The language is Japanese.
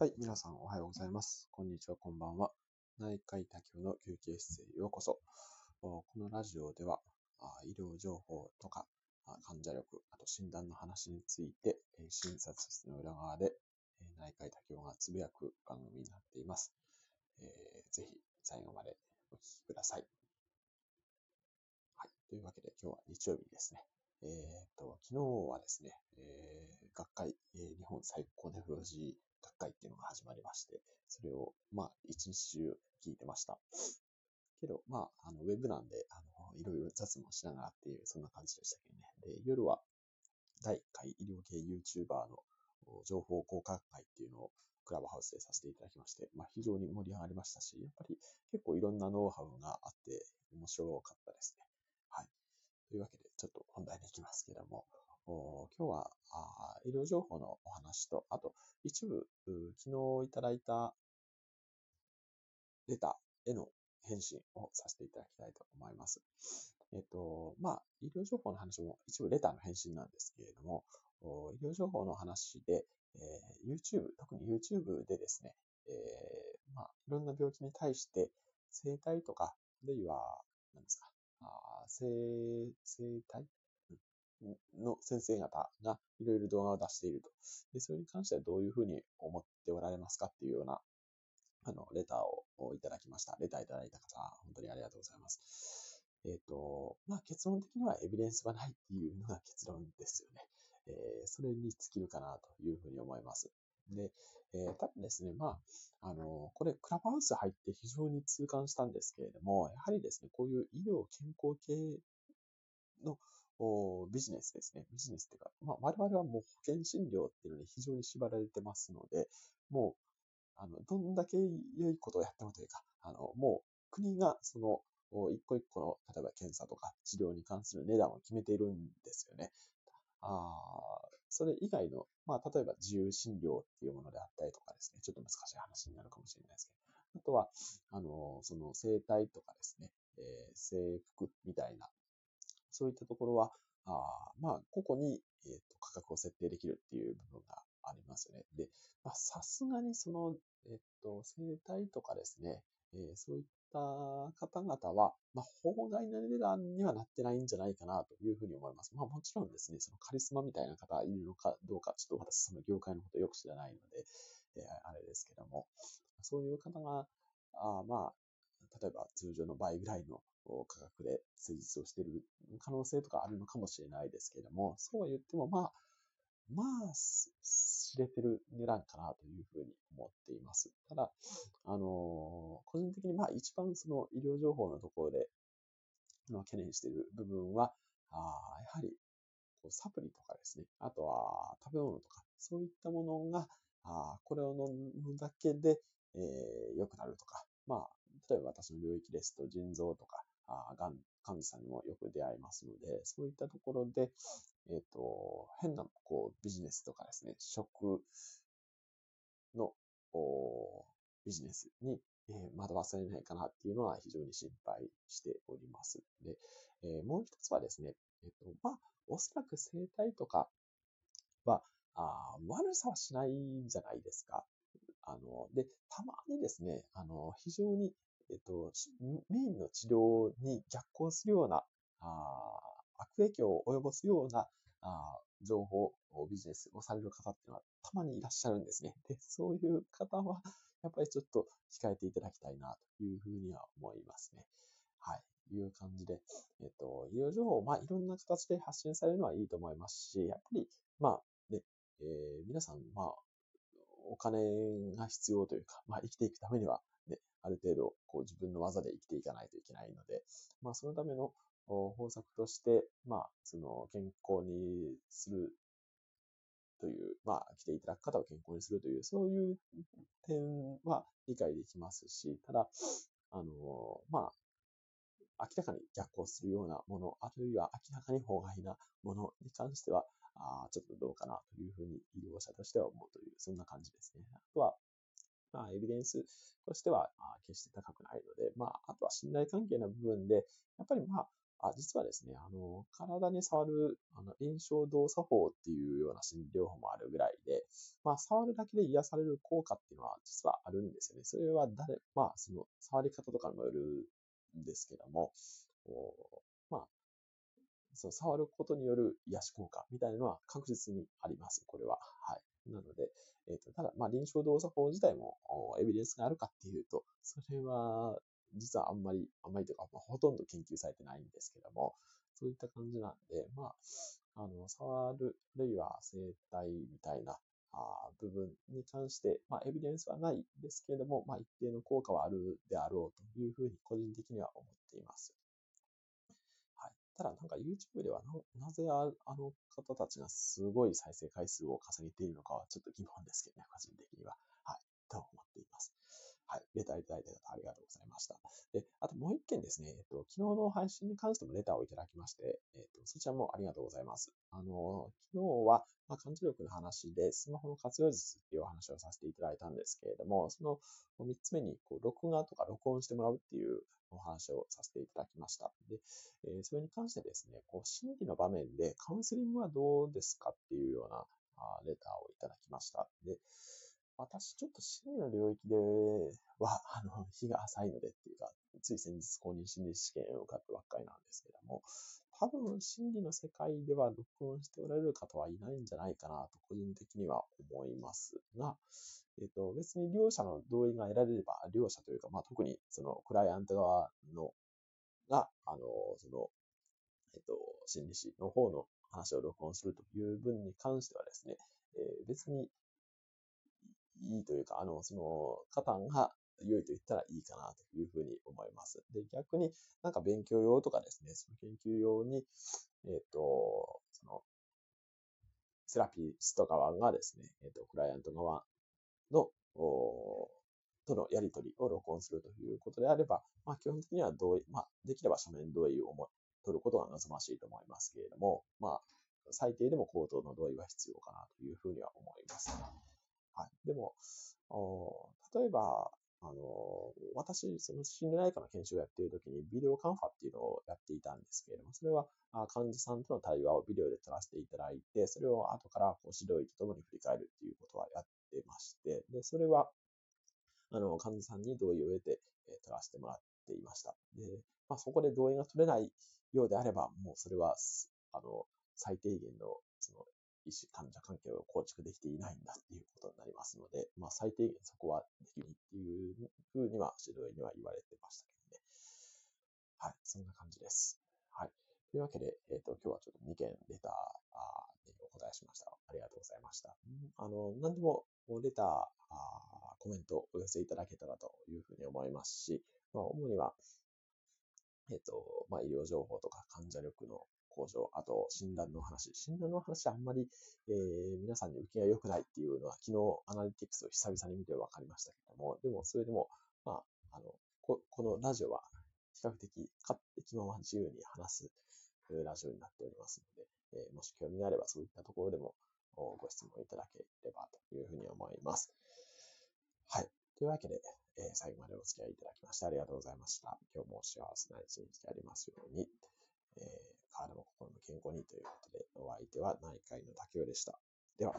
はい、皆さんおはようございます。こんにちは、こんばんは。内科医多教の休憩室へようこそ。このラジオでは、医療情報とか患者力、あと診断の話について、診察室の裏側で内科医多教がつぶやく番組になっています。えー、ぜひ最後までお聞きください。はい。というわけで今日は日曜日ですね。えっ、ー、と、昨日はですね、えー、学会、えー、日本最高ネフロジー学会っていうのが始まりまして、それを、まあ、一日中聞いてました。けど、まあ、あの、ウェブなんで、あの、いろいろ雑務しながらっていう、そんな感じでしたけどね。で、夜は、第1回医療系 YouTuber の情報公開会っていうのをクラブハウスでさせていただきまして、まあ、非常に盛り上がりましたし、やっぱり結構いろんなノウハウがあって面白かったですね。というわけで、ちょっと本題に行きますけども、今日は医療情報のお話と、あと一部昨日いただいたレターへの返信をさせていただきたいと思います。えっと、まあ、医療情報の話も一部レターの返信なんですけれども、医療情報の話で、えー、YouTube、特に YouTube でですね、えー、まあ、いろんな病気に対して生体とか、あるいは、何ですか、あ生、生体？の先生方がいろいろ動画を出していると。で、それに関してはどういうふうに思っておられますかっていうような、あの、レターをいただきました。レターいただいた方、本当にありがとうございます。えっ、ー、と、まあ、結論的にはエビデンスはないっていうのが結論ですよね。えー、それに尽きるかなというふうに思います。で、えー、ただですね、まあ、あの、これ、クラブハウス入って非常に痛感したんですけれども、やはりですね、こういう医療健康系のビジネスですね。ビジネスっていうか、まあ、我々はもう保険診療っていうのに非常に縛られてますので、もう、あの、どんだけ良いことをやってもというか、あの、もう国がその、一個一個の、例えば検査とか治療に関する値段を決めているんですよね。あそれ以外の、まあ、例えば自由診療っていうものであったりとかですね、ちょっと難しい話になるかもしれないですけど、あとは、あの、その生態とかですね、えー、制服みたいな。そういったところは、あまあ、個々に、えーと、価格を設定できるっていう部分がありますよね。で、さすがにその、えっ、と、生態とかですね、えー、そういった方々は、まあ、法外な値段にはなってないんじゃないかなというふうに思います。まあ、もちろんですね、そのカリスマみたいな方いるのかどうか、ちょっと私その業界のことよく知らないので、えー、あれですけども、そういう方が、あまあ、例えば通常の倍ぐらいの価格で施術をしている可能性とかあるのかもしれないですけれども、そうは言っても、まあ、まあ、知れてる値段かなというふうに思っています。ただ、あの、個人的にまあ一番その医療情報のところで、懸念している部分は、あやはりサプリとかですね、あとは食べ物とか、そういったものが、あこれを飲むだけで、えー、良くなるとか、まあ、例えば私の領域ですと腎臓とか、がん患者さんにもよく出会いますので、そういったところで、えっ、ー、と、変なこうビジネスとかですね、食のビジネスに、えー、惑わされないかなっていうのは非常に心配しております。で、えー、もう一つはですね、えっ、と、まあ、おそらく生態とかは、あ悪さはしないんじゃないですか。あの、で、たまにですね、あの、非常にえっと、メインの治療に逆行するような、あ悪影響を及ぼすようなあ情報、ビジネスをされる方っていうのはたまにいらっしゃるんですね。で、そういう方は、やっぱりちょっと控えていただきたいなというふうには思いますね。はい。いう感じで、えっと、医療情報、まあ、いろんな形で発信されるのはいいと思いますし、やっぱり、まあ、ね、えー、皆さん、まあ、お金が必要というか、まあ、生きていくためには、ある程度、こう自分の技で生きていかないといけないので、まあ、そのための方策として、まあ、その健康にするという、まあ、来ていただく方を健康にするという、そういう点は理解できますし、ただ、あの、まあ、明らかに逆行するようなもの、あるいは明らかに法外なものに関しては、あちょっとどうかなというふうに医療者としては思うという、そんな感じですね。あとは、まあ、エビデンスとしては、決して高くないので、まあ、あとは信頼関係の部分で、やっぱりまあ、あ、実はですね、あの、体に触る、あの、炎症動作法っていうような心理療法もあるぐらいで、まあ、触るだけで癒される効果っていうのは実はあるんですよね。それは誰、まあ、その、触り方とかにもよるんですけども、その触ることによる癒し効果みたいなのは確実にあります。これは。はい。なので、えっ、ー、と、ただ、まあ、臨床動作法自体もエビデンスがあるかっていうと、それは実はあんまり、あんまりというか、まあ、ほとんど研究されてないんですけども、そういった感じなんで、まあ、あの、触る、あるいは生体みたいなあ部分に関して、まあ、エビデンスはないですけれども、まあ、一定の効果はあるであろうというふうに個人的には思っています。ただ、なんか YouTube ではな、ぜああの方たちがすごい再生回数を稼げているのかはちょっと疑問ですけどね、個人的には。はい。と思っています。はい。レターいただいた方ありがとうございました。で、あともう一件ですね、えっと、昨日の配信に関してもレターをいただきまして、えっと、そちらもありがとうございます。あの、昨日は、まあ、感知力の話で、スマホの活用術っていうお話をさせていただいたんですけれども、その3つ目に、こう、録画とか録音してもらうっていうお話をさせていただきました。で、えー、それに関してですね、こう、心理の場面でカウンセリングはどうですかっていうようなあレターをいただきました。で、私、ちょっと心理の領域では、あの、日が浅いのでっていうか、つい先日公認心理試験を受かったばっかりなんですけども、多分心理の世界では録音しておられる方はいないんじゃないかなと個人的には思いますが、えっ、と、別に両者の同意が得られれば、両者というか、まあ、特にそのクライアント側の、が、あの、その、えっ、と、心理師の方の話を録音するという分に関してはですね、えー、別にいいというか、あの、その、カタンが良いと言ったらいいかなというふうに思います。で、逆になんか勉強用とかですね、その研究用に、えっ、ー、と、その、セラピスト側がですね、えっ、ー、と、クライアント側の、とのやり取りを録音するということであれば、まあ、基本的には同意、まあ、できれば書面同意を取ることが望ましいと思いますけれども、まあ、最低でも口頭の同意は必要かなというふうには思います。はい。でも、例えば、あの、私、その心理内科の研修をやっているときに、ビデオカンファっていうのをやっていたんですけれども、それは患者さんとの対話をビデオで撮らせていただいて、それを後からこう指導医とともに振り返るっていうことはやってまして、で、それは、あの、患者さんに同意を得て、えー、撮らせてもらっていました。で、まあ、そこで同意が取れないようであれば、もうそれは、あの、最低限の、その、医師患者関係を構築できていないんだっていうことになりますので、まあ、最低限そこはできるっていうふうには指導員には言われてましたけどね。はい、そんな感じです。はい。というわけで、えっ、ー、と、今日はちょっと2件レターにお答えしました。ありがとうございました。あの、何でもレター、あコメントお寄せいただけたらというふうに思いますし、まあ、主には、えっ、ー、と、まあ、医療情報とか患者力の向上、あと診断の話。診断の話あんまり、えー、皆さんに受けが良くないっていうのは昨日アナリティクスを久々に見て分かりましたけども、でもそれでも、まあ、あの、ここのラジオは比較的勝手気まま自由に話すラジオになっておりますので、えー、もし興味があればそういったところでもご質問いただければというふうに思います。はい。というわけで、えー、最後までお付き合いいただきましてありがとうございました。今日も幸せな一日でありますように。えー、体も心も健康にということで、お相手は内科医の竹雄でした。では。